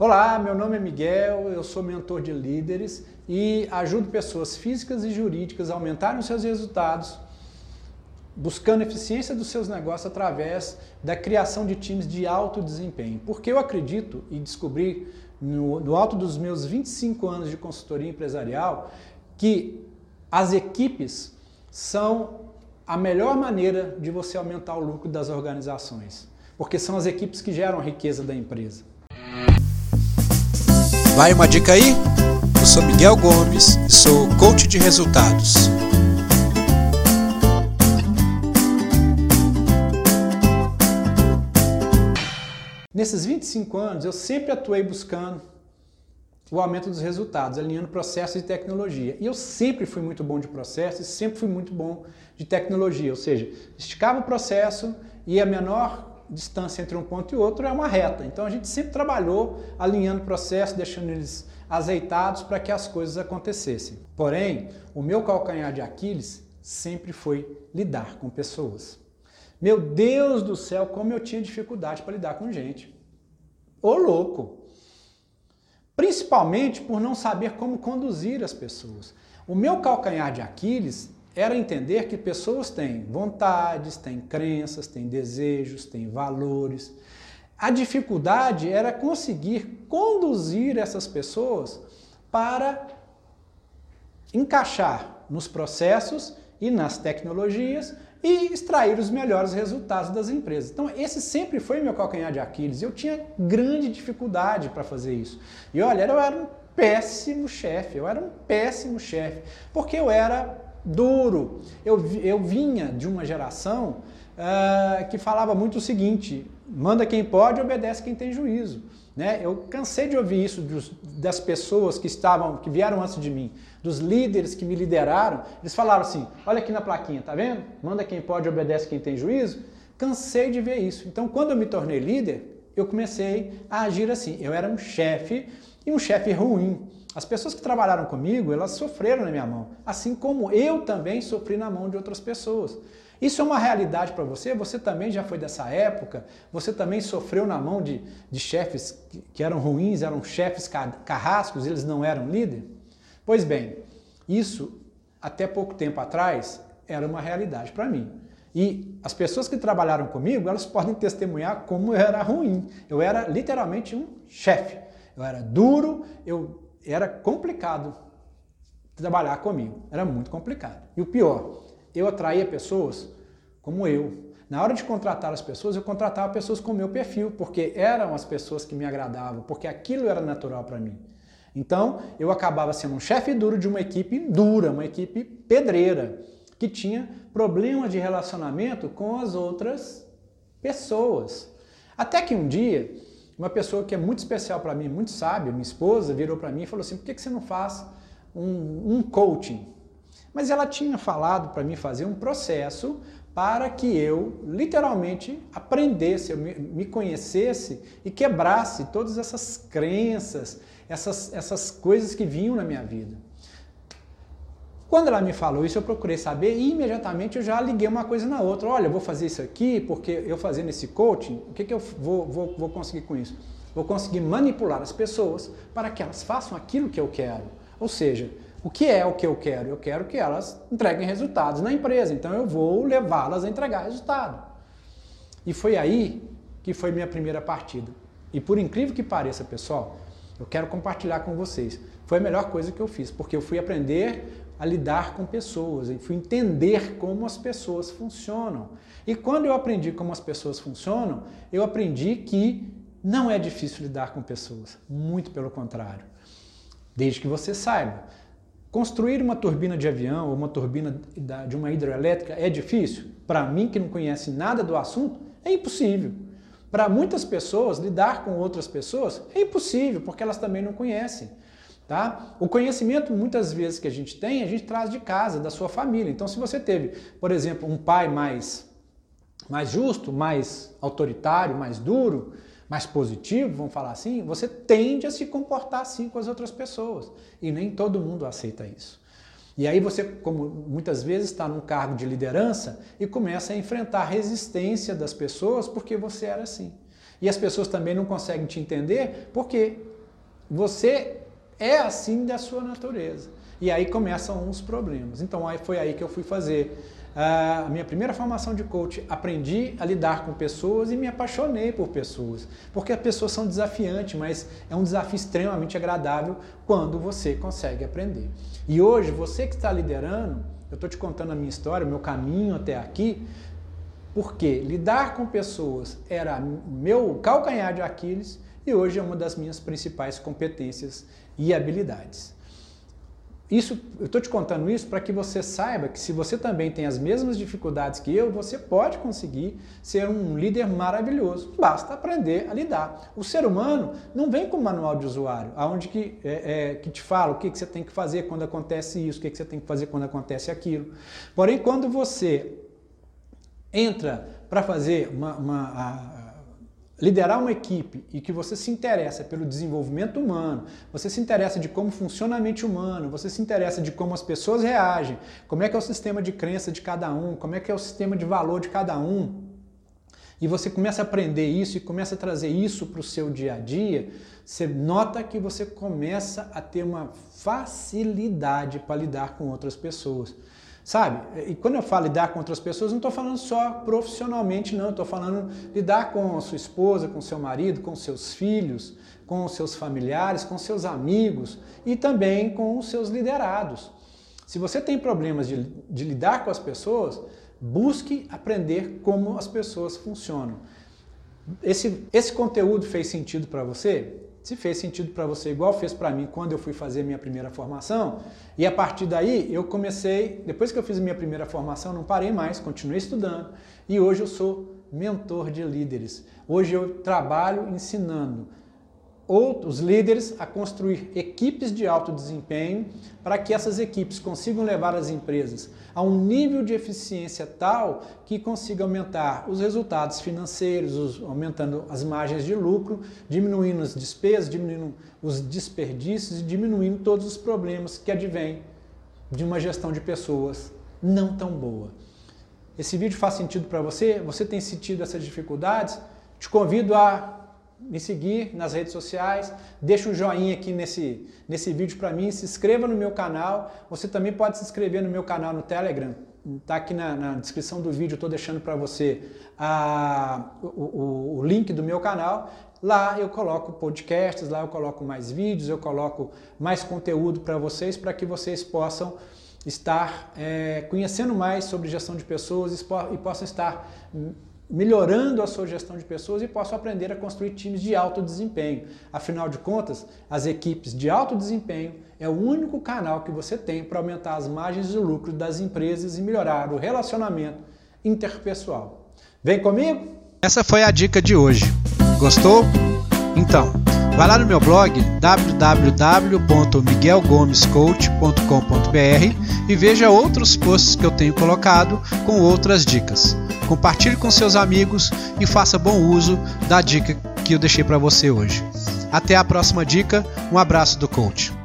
Olá, meu nome é Miguel, eu sou mentor de líderes e ajudo pessoas físicas e jurídicas a aumentarem os seus resultados, buscando eficiência dos seus negócios através da criação de times de alto desempenho. Porque eu acredito e descobri no, no alto dos meus 25 anos de consultoria empresarial que as equipes são a melhor maneira de você aumentar o lucro das organizações, porque são as equipes que geram a riqueza da empresa. Vai uma dica aí? Eu sou Miguel Gomes e sou coach de resultados. Nesses 25 anos, eu sempre atuei buscando o aumento dos resultados, alinhando processos e tecnologia. E eu sempre fui muito bom de processo e sempre fui muito bom de tecnologia, ou seja, esticava o processo e a menor distância entre um ponto e outro é uma reta. Então a gente sempre trabalhou alinhando o processo, deixando eles azeitados para que as coisas acontecessem. Porém, o meu calcanhar de Aquiles sempre foi lidar com pessoas. Meu Deus do céu, como eu tinha dificuldade para lidar com gente. Ô louco! Principalmente por não saber como conduzir as pessoas. O meu calcanhar de Aquiles era entender que pessoas têm vontades, têm crenças, têm desejos, têm valores. A dificuldade era conseguir conduzir essas pessoas para encaixar nos processos e nas tecnologias e extrair os melhores resultados das empresas. Então, esse sempre foi meu calcanhar de Aquiles. Eu tinha grande dificuldade para fazer isso. E olha, eu era um péssimo chefe, eu era um péssimo chefe, porque eu era duro. Eu, eu vinha de uma geração uh, que falava muito o seguinte: manda quem pode, obedece quem tem juízo. Né? Eu cansei de ouvir isso dos, das pessoas que estavam, que vieram antes de mim, dos líderes que me lideraram. Eles falaram assim: olha aqui na plaquinha, tá vendo? Manda quem pode, obedece quem tem juízo. Cansei de ver isso. Então, quando eu me tornei líder, eu comecei a agir assim. Eu era um chefe e um chefe ruim. As pessoas que trabalharam comigo, elas sofreram na minha mão, assim como eu também sofri na mão de outras pessoas. Isso é uma realidade para você? Você também já foi dessa época? Você também sofreu na mão de, de chefes que eram ruins, eram chefes carrascos, eles não eram líder? Pois bem, isso até pouco tempo atrás era uma realidade para mim. E as pessoas que trabalharam comigo, elas podem testemunhar como eu era ruim. Eu era literalmente um chefe. Eu era duro, eu era complicado trabalhar comigo. Era muito complicado. E o pior, eu atraía pessoas como eu. Na hora de contratar as pessoas, eu contratava pessoas com o meu perfil, porque eram as pessoas que me agradavam, porque aquilo era natural para mim. Então, eu acabava sendo um chefe duro de uma equipe dura, uma equipe pedreira, que tinha problemas de relacionamento com as outras pessoas. Até que um dia, uma pessoa que é muito especial para mim, muito sábia, minha esposa, virou para mim e falou assim: por que, que você não faz um, um coaching? Mas ela tinha falado para mim fazer um processo para que eu literalmente aprendesse, eu me conhecesse e quebrasse todas essas crenças, essas, essas coisas que vinham na minha vida. Quando ela me falou isso, eu procurei saber e imediatamente eu já liguei uma coisa na outra. Olha, vou fazer isso aqui porque eu fazendo esse coaching, o que, que eu vou, vou, vou conseguir com isso? Vou conseguir manipular as pessoas para que elas façam aquilo que eu quero. Ou seja, o que é o que eu quero? Eu quero que elas entreguem resultados na empresa, então eu vou levá-las a entregar resultado. E foi aí que foi minha primeira partida. E por incrível que pareça, pessoal, eu quero compartilhar com vocês. Foi a melhor coisa que eu fiz, porque eu fui aprender a lidar com pessoas, e fui entender como as pessoas funcionam. E quando eu aprendi como as pessoas funcionam, eu aprendi que não é difícil lidar com pessoas, muito pelo contrário. Desde que você saiba. Construir uma turbina de avião ou uma turbina de uma hidrelétrica é difícil? Para mim, que não conhece nada do assunto, é impossível. Para muitas pessoas, lidar com outras pessoas é impossível, porque elas também não conhecem. Tá? O conhecimento, muitas vezes, que a gente tem, a gente traz de casa, da sua família. Então, se você teve, por exemplo, um pai mais, mais justo, mais autoritário, mais duro, mais positivo, vamos falar assim, você tende a se comportar assim com as outras pessoas. E nem todo mundo aceita isso. E aí você, como muitas vezes, está num cargo de liderança e começa a enfrentar a resistência das pessoas porque você era assim. E as pessoas também não conseguem te entender porque você é assim da sua natureza. E aí começam os problemas. Então aí foi aí que eu fui fazer a minha primeira formação de coach, aprendi a lidar com pessoas e me apaixonei por pessoas. Porque as pessoas são desafiantes, mas é um desafio extremamente agradável quando você consegue aprender. E hoje, você que está liderando, eu estou te contando a minha história, o meu caminho até aqui, porque lidar com pessoas era meu calcanhar de Aquiles e hoje é uma das minhas principais competências e habilidades. Isso, eu estou te contando isso para que você saiba que se você também tem as mesmas dificuldades que eu, você pode conseguir ser um líder maravilhoso. Basta aprender a lidar. O ser humano não vem com manual de usuário, aonde que, é, é, que te fala o que, que você tem que fazer quando acontece isso, o que, que você tem que fazer quando acontece aquilo. Porém, quando você entra para fazer uma, uma liderar uma equipe e que você se interessa pelo desenvolvimento humano, você se interessa de como funciona a mente humana, você se interessa de como as pessoas reagem, como é que é o sistema de crença de cada um, como é que é o sistema de valor de cada um, e você começa a aprender isso e começa a trazer isso para o seu dia a dia, você nota que você começa a ter uma facilidade para lidar com outras pessoas. Sabe? E quando eu falo lidar com outras pessoas, não estou falando só profissionalmente, não. Estou falando lidar com a sua esposa, com seu marido, com seus filhos, com seus familiares, com seus amigos e também com os seus liderados. Se você tem problemas de, de lidar com as pessoas, busque aprender como as pessoas funcionam. Esse, esse conteúdo fez sentido para você? Se fez sentido para você, igual fez para mim quando eu fui fazer minha primeira formação. E a partir daí eu comecei, depois que eu fiz minha primeira formação, não parei mais, continuei estudando. E hoje eu sou mentor de líderes. Hoje eu trabalho ensinando outros líderes a construir equipes de alto desempenho para que essas equipes consigam levar as empresas a um nível de eficiência tal que consiga aumentar os resultados financeiros, aumentando as margens de lucro, diminuindo as despesas, diminuindo os desperdícios e diminuindo todos os problemas que advêm de uma gestão de pessoas não tão boa. Esse vídeo faz sentido para você? Você tem sentido essas dificuldades? Te convido a me seguir nas redes sociais, deixa um joinha aqui nesse, nesse vídeo para mim, se inscreva no meu canal. Você também pode se inscrever no meu canal no Telegram. Está aqui na, na, descrição do vídeo, estou deixando para você a, o, o, o link do meu canal. Lá eu coloco podcasts, lá eu coloco mais vídeos, eu coloco mais conteúdo para vocês, para que vocês possam estar é, conhecendo mais sobre gestão de pessoas e possam estar melhorando a sua gestão de pessoas e posso aprender a construir times de alto desempenho. Afinal de contas, as equipes de alto desempenho é o único canal que você tem para aumentar as margens de lucro das empresas e melhorar o relacionamento interpessoal. Vem comigo? Essa foi a dica de hoje. Gostou? Então, vai lá no meu blog www.miguelgomescoach.com.br e veja outros posts que eu tenho colocado com outras dicas compartilhe com seus amigos e faça bom uso da dica que eu deixei para você hoje. Até a próxima dica, um abraço do coach.